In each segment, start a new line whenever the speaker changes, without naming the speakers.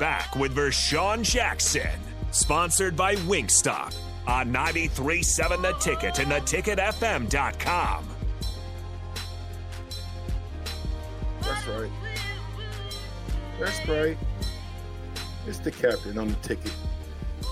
Back with Vershawn Jackson, sponsored by Wingstop on 93.7 The Ticket and theticketfm.com.
That's right. That's right. It's the captain on the ticket.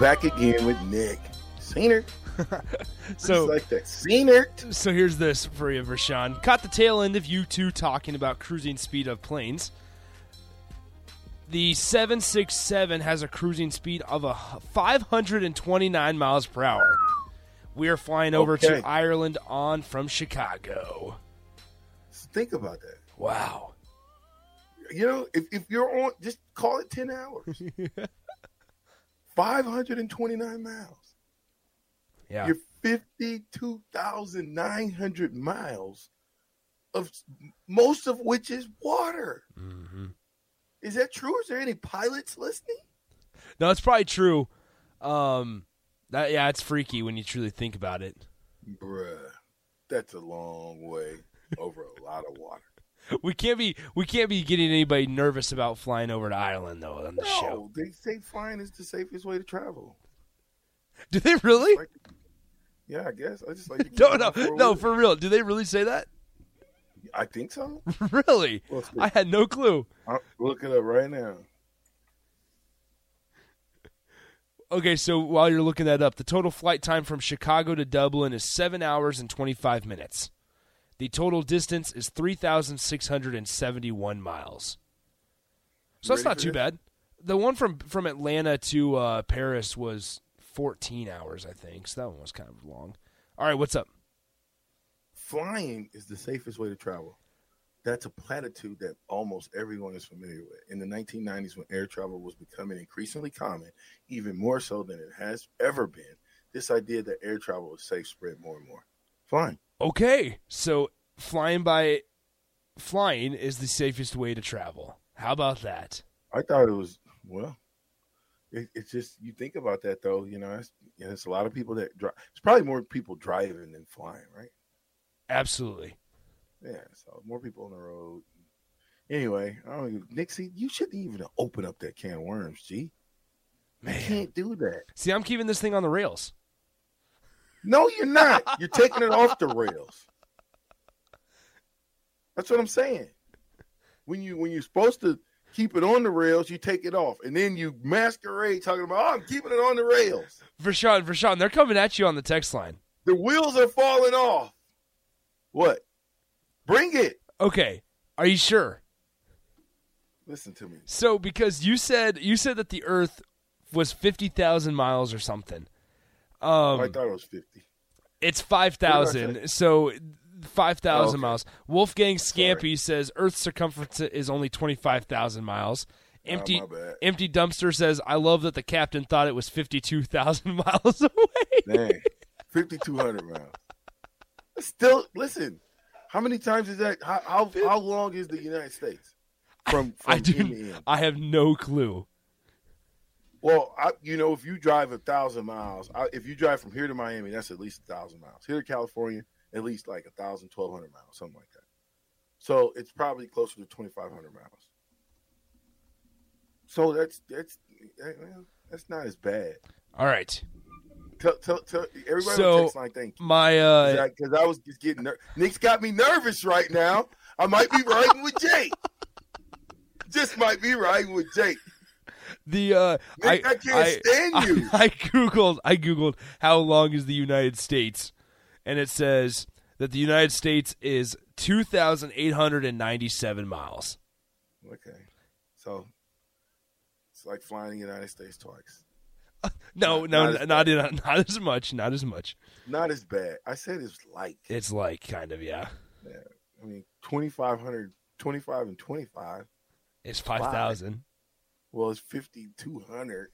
Back again with Nick. Seen her.
so
like that. Seen her.
So here's this for you, Vershawn. Caught the tail end of you two talking about cruising speed of planes. The 767 has a cruising speed of a 529 miles per hour. We are flying over
Okay.
to Ireland on from Chicago.
Think about that.
Wow.
You know, if, if you're on, just call it 10 hours. 529 miles.
Yeah.
You're 52,900 miles of most of which is water.
Mm-hmm.
Is that true? Is there any pilots listening?
No, it's probably true. Um, that yeah, it's freaky when you truly think about it.
Bruh, that's a long way over a lot of water.
We can't be we can't be getting anybody nervous about flying over to Ireland though on the show.
No, they say flying is the safest way to travel.
Do they really?
Like- yeah, I guess. I just like
No, no, no, for real. Do they really say that?
I think so.
really? I had no clue.
I'll look it up right now.
Okay, so while you're looking that up, the total flight time from Chicago to Dublin is seven hours and 25 minutes. The total distance is 3,671 miles. So that's not too
this?
bad. The one from from Atlanta to uh, Paris was 14 hours, I think. So that one was kind of long. All right, what's up?
Flying is the safest way to travel. That's a platitude that almost everyone is familiar with. In the 1990s, when air travel was becoming increasingly common, even more so than it has ever been, this idea that air travel is safe spread more and more. Flying.
Okay, so flying by flying is the safest way to travel. How about that?
I thought it was well. It, it's just you think about that though. You know, it's, you know, it's a lot of people that drive. It's probably more people driving than flying, right?
Absolutely.
Yeah, so more people on the road. Anyway, I don't even, Nixie, you shouldn't even open up that can of worms, G. You
Man.
can't do that.
See, I'm keeping this thing on the rails.
No, you're not. You're taking it off the rails. That's what I'm saying. When you when you're supposed to keep it on the rails, you take it off, and then you masquerade talking about, "Oh, I'm keeping it on the rails."
Vershawn, Vershawn, they're coming at you on the text line.
The wheels are falling off. What? Bring it.
Okay, are you sure?
Listen to me.
So, because you said you said that the Earth was fifty thousand miles or something. Um,
I thought it was fifty.
It's five thousand. So five thousand
Oh, okay.
miles. Wolfgang Scampy says Earth's circumference is only twenty five thousand miles. Empty
Oh,
empty dumpster says I love that the captain thought it was fifty two thousand miles away.
Dang, fifty two hundred miles. Still, listen. How many times is that? How how, how long is the United States from from
I do. I have no clue.
Well, I, you know, if you drive a thousand miles, I, if you drive from here to Miami, that's at least a thousand miles. Here to California, at least like a thousand, twelve hundred miles, something like that. So it's probably closer to twenty five hundred miles. So that's that's that's not as bad.
All right.
Tell, tell, tell everybody
So,
text line. Thank you.
My uh,
Because I was just getting ner- Nick's got me nervous right now. I might be riding with Jake. Just might be riding with Jake.
the uh, I,
Nick, I, can't stand you.
I, I googled I googled how long is the United States, and it says that the United States is two thousand eight hundred and ninety seven miles.
okay, so it's like flying the United States twice.
No, no,
not as
not not as much, not as much.
Not as bad. I said it's like.
It's like kind of yeah.
Yeah, I mean, 2,500, 25 and 25.
It's five thousand.
Well, it's 5,200.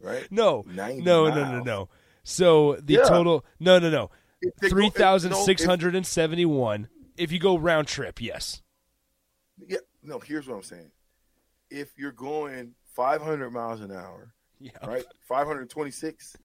Right?
No,
90
no, no, no, no. So the
Yeah.
total, no, no, no,
If they go-
three
if- no,
six hundred and seventy one. If you go round trip, yes.
Yeah, no, here's what I'm saying. If you're going 500 miles an hour, Right? 526.